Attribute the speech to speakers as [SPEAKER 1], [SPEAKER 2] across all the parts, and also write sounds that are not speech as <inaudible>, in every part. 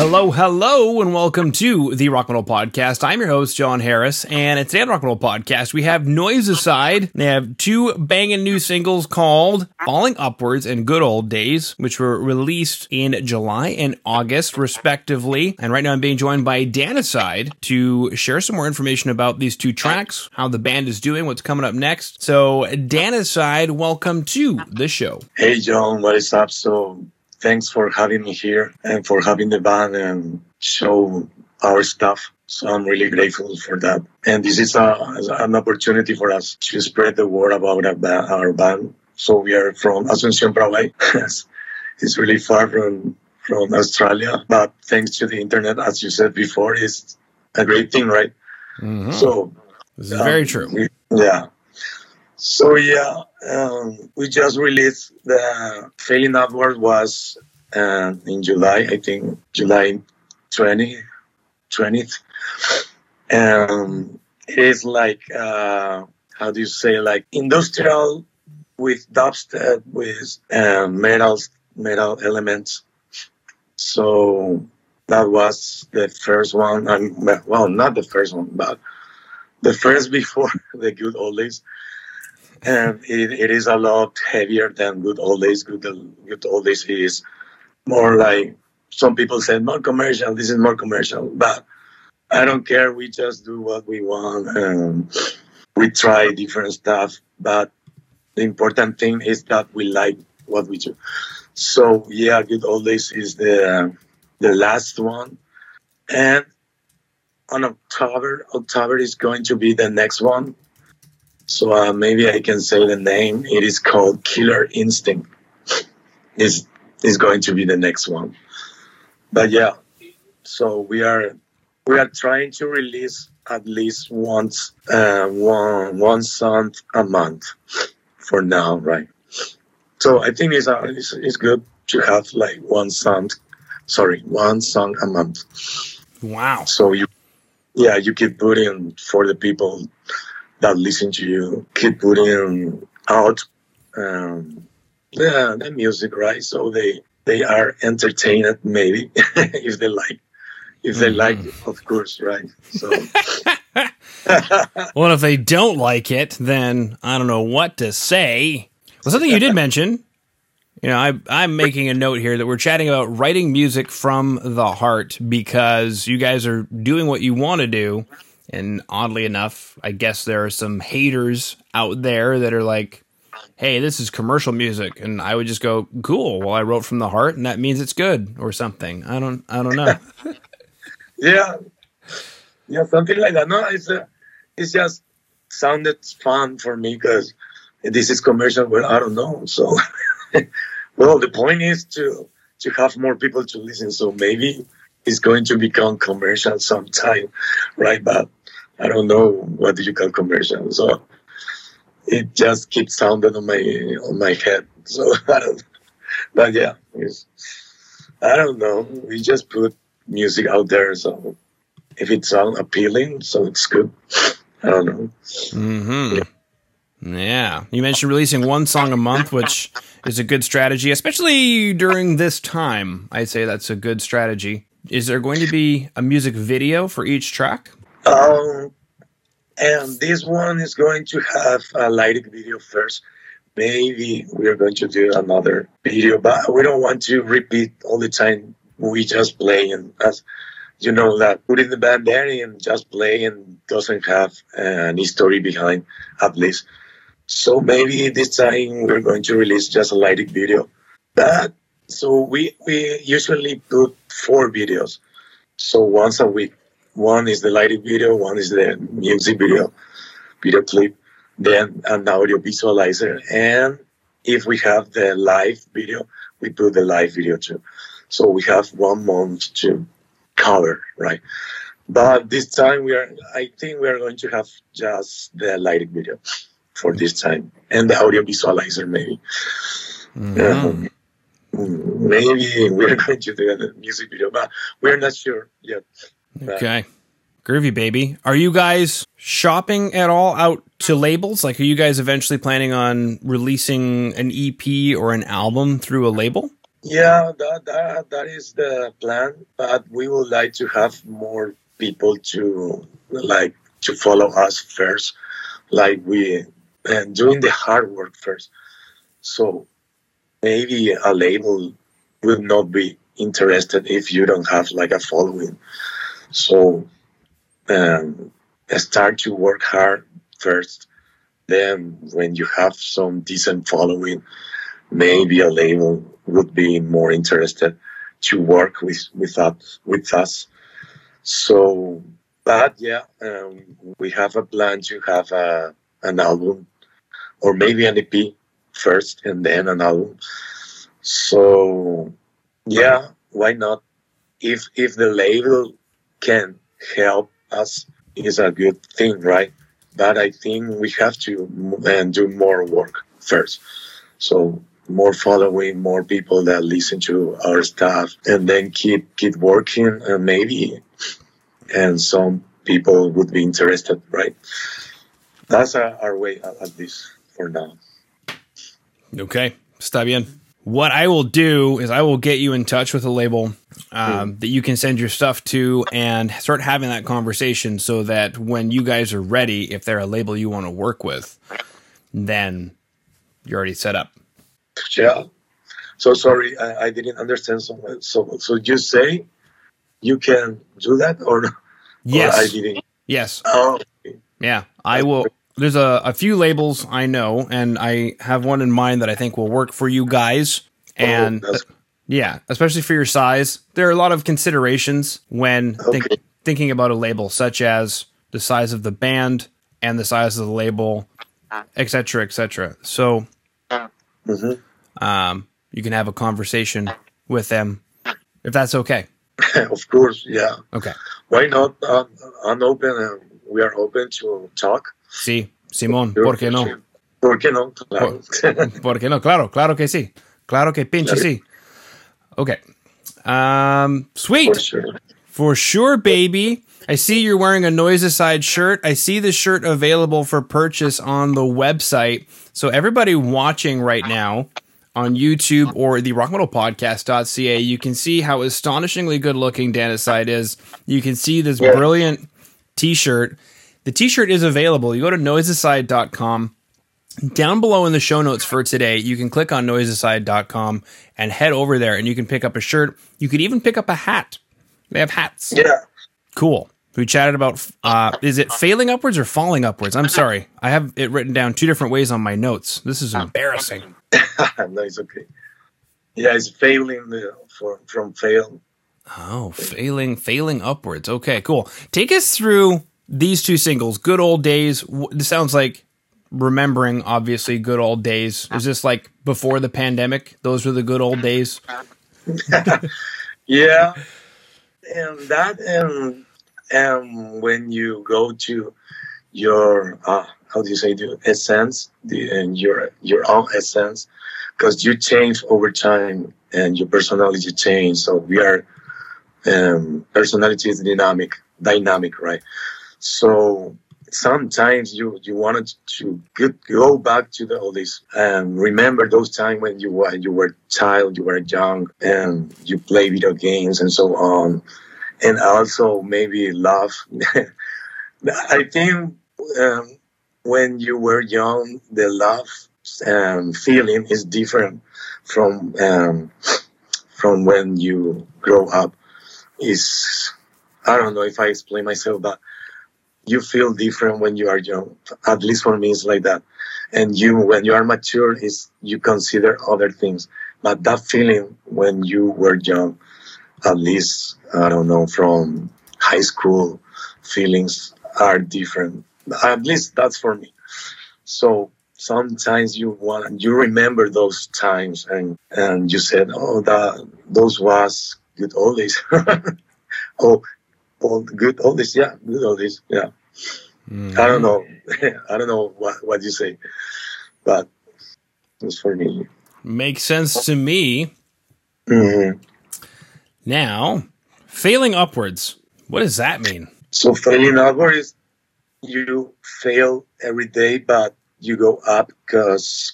[SPEAKER 1] Hello, hello, and welcome to the Rock and Roll Podcast. I'm your host, Jon Harris, and it's the Rock and Roll Podcast, we have Noisecide. They have two banging new singles called Falling Upwards and Good Old Days, which were released in July and August, respectively. And right now, I'm being joined by Danicide to share some more information about these two tracks, how the band is doing, what's coming up next. So, Danicide, welcome to the show.
[SPEAKER 2] Hey, Jon, what is up? So, thanks for having me here and for having the band and show our stuff. So I'm really grateful for that. And this is a, an opportunity for us to spread the word about our band. So we are from Asunción, Paraguay. <laughs> it's really far from from Australia, but thanks to the internet, as you said before, is a great thing, right?
[SPEAKER 1] Mm-hmm. So this is um, very true.
[SPEAKER 2] We, yeah. So yeah, um, we just released the Failing Upward was uh, in July, I think July 20, 20th. And it is like, uh, how do you say, like industrial with dubstep, with uh, metal, metal elements. So that was the first one. And well, not the first one, but the first <laughs> before the good old days and it, it is a lot heavier than good old days. Good, good old days is more like some people said more commercial. This is more commercial, but I don't care. We just do what we want. and we try different stuff, but the important thing is that we like what we do. So yeah, good old days is the the last one, and on October, October is going to be the next one so uh, maybe I can say the name. It is called Killer Instinct. Is is going to be the next one. But yeah, so we are we are trying to release at least once uh, one one song a month for now, right? So I think it's, uh, it's it's good to have like one song, sorry, one song a month.
[SPEAKER 1] Wow.
[SPEAKER 2] So you, yeah, you keep putting for the people that listen to you, keep putting out um, yeah, the music, right? So they they are entertained, maybe <laughs> if they like, if they mm-hmm. like, it, of course, right? So. <laughs> <laughs>
[SPEAKER 1] well, if they don't like it, then I don't know what to say. Well, something you did mention, you know, I, I'm making a note here that we're chatting about writing music from the heart because you guys are doing what you want to do and oddly enough, I guess there are some haters out there that are like, hey, this is commercial music. And I would just go, cool. Well, I wrote from the heart and that means it's good or something. I don't, I don't know. <laughs>
[SPEAKER 2] yeah. Yeah. Something like that. No, it's, uh, it's just sounded fun for me because this is commercial, but I don't know. So, <laughs> well, the point is to, to have more people to listen. So maybe it's going to become commercial sometime, right? But I don't know what you call commercial. So it just keeps sounding on my on my head. So <laughs> I don't. But yeah, I don't know. We just put music out there. So if it sounds appealing, so it's good. I don't know.
[SPEAKER 1] Hmm. Yeah. Yeah. You mentioned releasing one song a month, which is a good strategy, especially during this time. I'd say that's a good strategy. Is there going to be a music video for each track?
[SPEAKER 2] Um, and this one is going to have a lighting video first. Maybe we are going to do another video, but we don't want to repeat all the time. We just play, and as you know, that putting the band there and just play and doesn't have an history behind, at least. So maybe this time we're going to release just a lighting video. But so we we usually put four videos, so once a week. One is the lighting video, one is the music video, video clip, then an audio visualizer. And if we have the live video, we put the live video too. So we have one month to cover, right? But this time we are, I think we are going to have just the lighting video for this time and the audio visualizer maybe. Mm-hmm. Um, maybe we're <laughs> going to do a music video, but we're not sure yet.
[SPEAKER 1] Okay. Groovy baby. Are you guys shopping at all out to labels? Like, are you guys eventually planning on releasing an EP or an album through a label?
[SPEAKER 2] Yeah, that, that that is the plan. But we would like to have more people to like to follow us first, like we and doing the hard work first. So maybe a label will not be interested if you don't have like a following. So um, start to work hard first. Then when you have some decent following, maybe a label would be more interested to work with with us with us. So, but yeah, um, we have a plan to have a an album or maybe an EP first and then an album. So, yeah, why not? If if the label can help us, is a good thing, right? But I think we have to and do more work first. So more following, more people that listen to our stuff, and then keep keep working, and maybe, and some people would be interested, right? That's our, our way at least for now.
[SPEAKER 1] Okay, está bien. What I will do is I will get you in touch with a label um, that you can send your stuff to and start having that conversation so that when you guys are ready, if they're a label you want to work with, then you're already set up.
[SPEAKER 2] Yeah. So sorry, I, I didn't understand. So, so, so you say you can do that or?
[SPEAKER 1] Yes.
[SPEAKER 2] Or I didn't.
[SPEAKER 1] Yes.
[SPEAKER 2] Oh.
[SPEAKER 1] Yeah, I will. There's a, a few labels I know, and I have one in mind that I think will work for you guys. And
[SPEAKER 2] Oh,
[SPEAKER 1] yeah, especially for your size, there are a lot of considerations when think, thinking about a label, such as the size of the band and the size of the label, etc., cetera, et cetera. So
[SPEAKER 2] Mhm.
[SPEAKER 1] um, you can have a conversation with them if that's okay. <laughs>
[SPEAKER 2] of course, yeah.
[SPEAKER 1] Okay.
[SPEAKER 2] Why not? Um, I'm open. And we are open to talk.
[SPEAKER 1] Sí, Simón, ¿por qué no?
[SPEAKER 2] ¿Por qué no? Claro.
[SPEAKER 1] ¿Por qué no? Claro, claro que sí. Claro que pinche
[SPEAKER 2] Claro.
[SPEAKER 1] sí. Okay. Um, sweet.
[SPEAKER 2] For sure.
[SPEAKER 1] For sure, baby. I see you're wearing a Noisecide shirt. I see the shirt available for purchase on the website. So everybody watching right now on YouTube or the rockmetalpodcast.ca, you can see how astonishingly good looking Danicide is. You can see this
[SPEAKER 2] Yeah.
[SPEAKER 1] brilliant t-shirt. The t-shirt is available. You go to noisecide.com. Down below in the show notes for today, you can click on noisecide.com and head over there and you can pick up a shirt. You could even pick up a hat. They have hats.
[SPEAKER 2] Yeah.
[SPEAKER 1] Cool. We chatted about uh, is it failing upwards or falling upwards? I'm sorry. I have it written down two different ways on my notes. This is embarrassing. <laughs>
[SPEAKER 2] no, it's okay. Yeah, it's failing uh, for, from fail.
[SPEAKER 1] Oh, failing failing upwards. Okay, cool. Take us through these two singles. Good old days. This sounds like remembering obviously good old days. Is this like before the pandemic? Those were the good old days. <laughs>
[SPEAKER 2] Yeah, and that and and when you go to your uh, how do you say the essence, the and your your own essence, because you change over time and your personality change. So we are um, personality is dynamic, dynamic, right? So sometimes you you wanted to get, go back to the oldies and remember those times when you were you were child, you were young, and you play video games and so on, and also maybe love. <laughs> I think um, when you were young, the love um, feeling is different from um, from when you grow up. Is I don't know if I explain myself, but you feel different when you are young. At least for me, it's like that. And you, when you are mature, is you consider other things. But that feeling when you were young, at least I don't know from high school, feelings are different. At least that's for me. So sometimes you want you remember those times and and you said, oh, that those was good old days. <laughs> oh, well, good old days, yeah, good old days, yeah. I don't know. <laughs> I don't know what, what you say, but it's for me.
[SPEAKER 1] Makes sense to me.
[SPEAKER 2] Mhm.
[SPEAKER 1] Now, failing upwards. What does that mean?
[SPEAKER 2] So failing upwards is you fail every day, but you go up because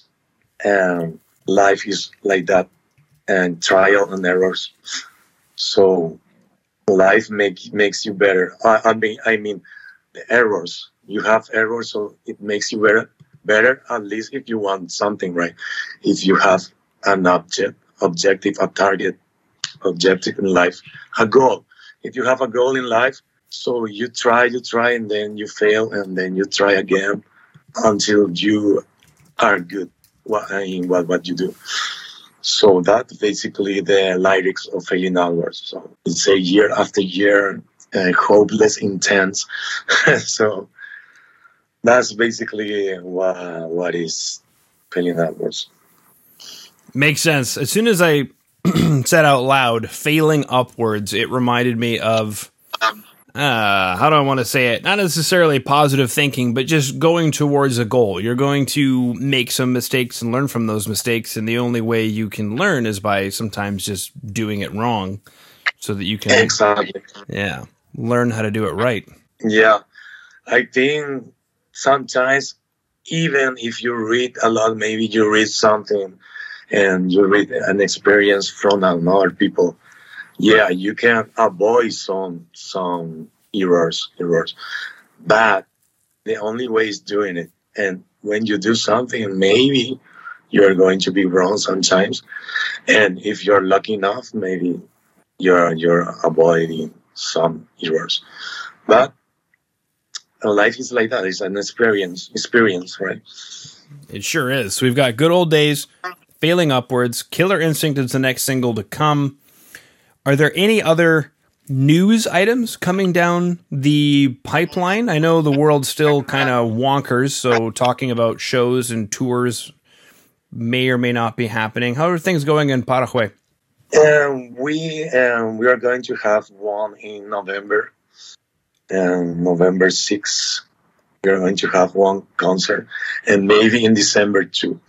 [SPEAKER 2] um, life is like that. and trial and errors. So life make, makes you better. I, I mean, I mean, errors. You have errors, so it makes you better. Better, at least if you want something right. If you have an object, objective, a target, objective in life, a goal. If you have a goal in life, so you try, you try, and then you fail, and then you try again until you are good in what, what you do. So that's basically the lyrics of Failing Upwards. So it's a year after year, uh, hopeless, intense. <laughs> so that's basically what, what is Failing Upwards.
[SPEAKER 1] Makes sense. As soon as I <clears throat> said out loud, failing upwards, it reminded me of uh, how do I want to say it? Not necessarily positive thinking, but just going towards a goal. You're going to make some mistakes and learn from those mistakes, and the only way you can learn is by sometimes just doing it wrong, so that you can
[SPEAKER 2] exactly,
[SPEAKER 1] yeah, learn how to do it right.
[SPEAKER 2] Yeah, I think sometimes even if you read a lot, maybe you read something and you read an experience from another people yeah you can avoid some some errors errors. But the only way is doing it. And when you do something maybe you're going to be wrong sometimes. And if you're lucky enough maybe you're you're avoiding some errors but life is like that it's an experience experience right
[SPEAKER 1] it sure is we've got good old days failing upwards killer instinct is the next single to come are there any other news items coming down the pipeline? I know the world's still kind of wonkers, so talking about shows and tours may or may not be happening. How are things going in Paraguay?
[SPEAKER 2] Um, we um, we are going to have one in November, um, November 6th. We are going to have one concert, and maybe in December too.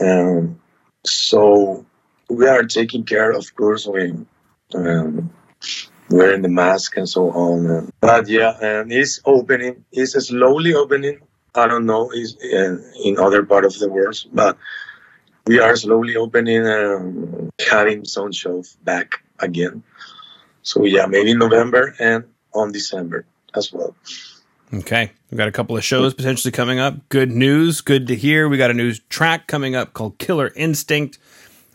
[SPEAKER 2] Um, so we are taking care, of course, we um, wearing the mask and so on. But yeah, and it's opening. It's slowly opening. I don't know is in, in other part of the world, but we are slowly opening and having some shows back again. So yeah, maybe November and on December as well.
[SPEAKER 1] Okay. We've got a couple of shows potentially coming up. Good news. Good to hear. We got a new track coming up called Killer Instinct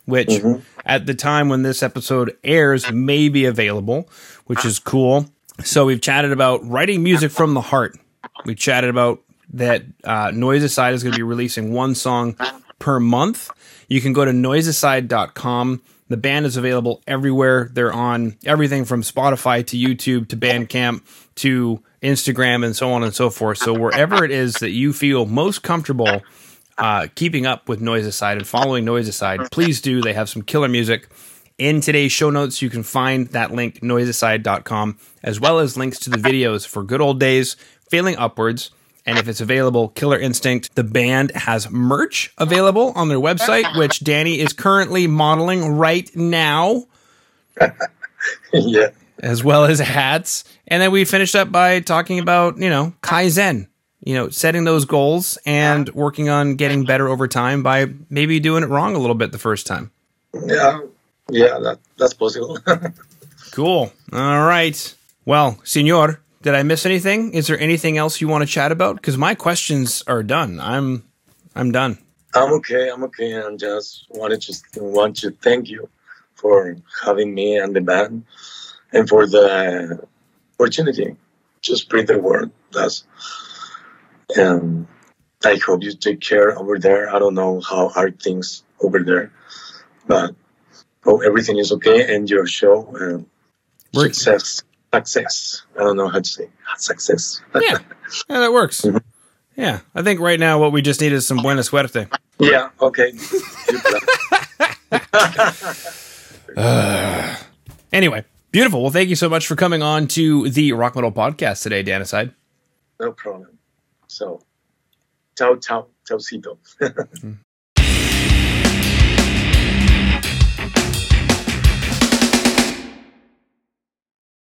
[SPEAKER 1] which mm-hmm. at the time when this episode airs may be available, which is cool. So we've chatted about writing music from the heart. We chatted about that uh, Noisecide is going to be releasing one song per month. You can go to noisecide.com. The band is available everywhere. They're on everything from Spotify to YouTube to Bandcamp to Instagram and so on and so forth. So wherever it is that you feel most comfortable uh, keeping up with Noisecide and following Noisecide, please do. They have some killer music. In today's show notes, you can find that link, noisecide.com, as well as links to the videos for Good Old Days, Failing Upwards, and if it's available, Killer Instinct. The band has merch available on their website, which Danny is currently modeling right now. <laughs>
[SPEAKER 2] yeah.
[SPEAKER 1] As well as hats. And then we finished up by talking about, you know, Kaizen you know, setting those goals and working on getting better over time by maybe doing it wrong a little bit the first time.
[SPEAKER 2] Yeah, yeah, that, that's possible. <laughs>
[SPEAKER 1] cool. All right. Well, Senor, did I miss anything? Is there anything else you want to chat about? Because my questions are done. I'm, I'm done.
[SPEAKER 2] I'm okay. I'm okay. I just wanted to just want to thank you for having me and the band, and for the opportunity. Just spread the word. That's and I hope you take care over there. I don't know how are things over there, but hope everything is okay and your show uh, and success. Success. I don't know how to say success.
[SPEAKER 1] yeah, <laughs> yeah, that works. Mm-hmm. Yeah, I think right now what we just need is some buena suerte.
[SPEAKER 2] Yeah. Okay.
[SPEAKER 1] uh, <laughs> anyway, beautiful. Well, thank you so much for coming on to the Rock Metal Podcast today, Danicide.
[SPEAKER 2] No problem. So, ciao, ciao, ciao, <laughs>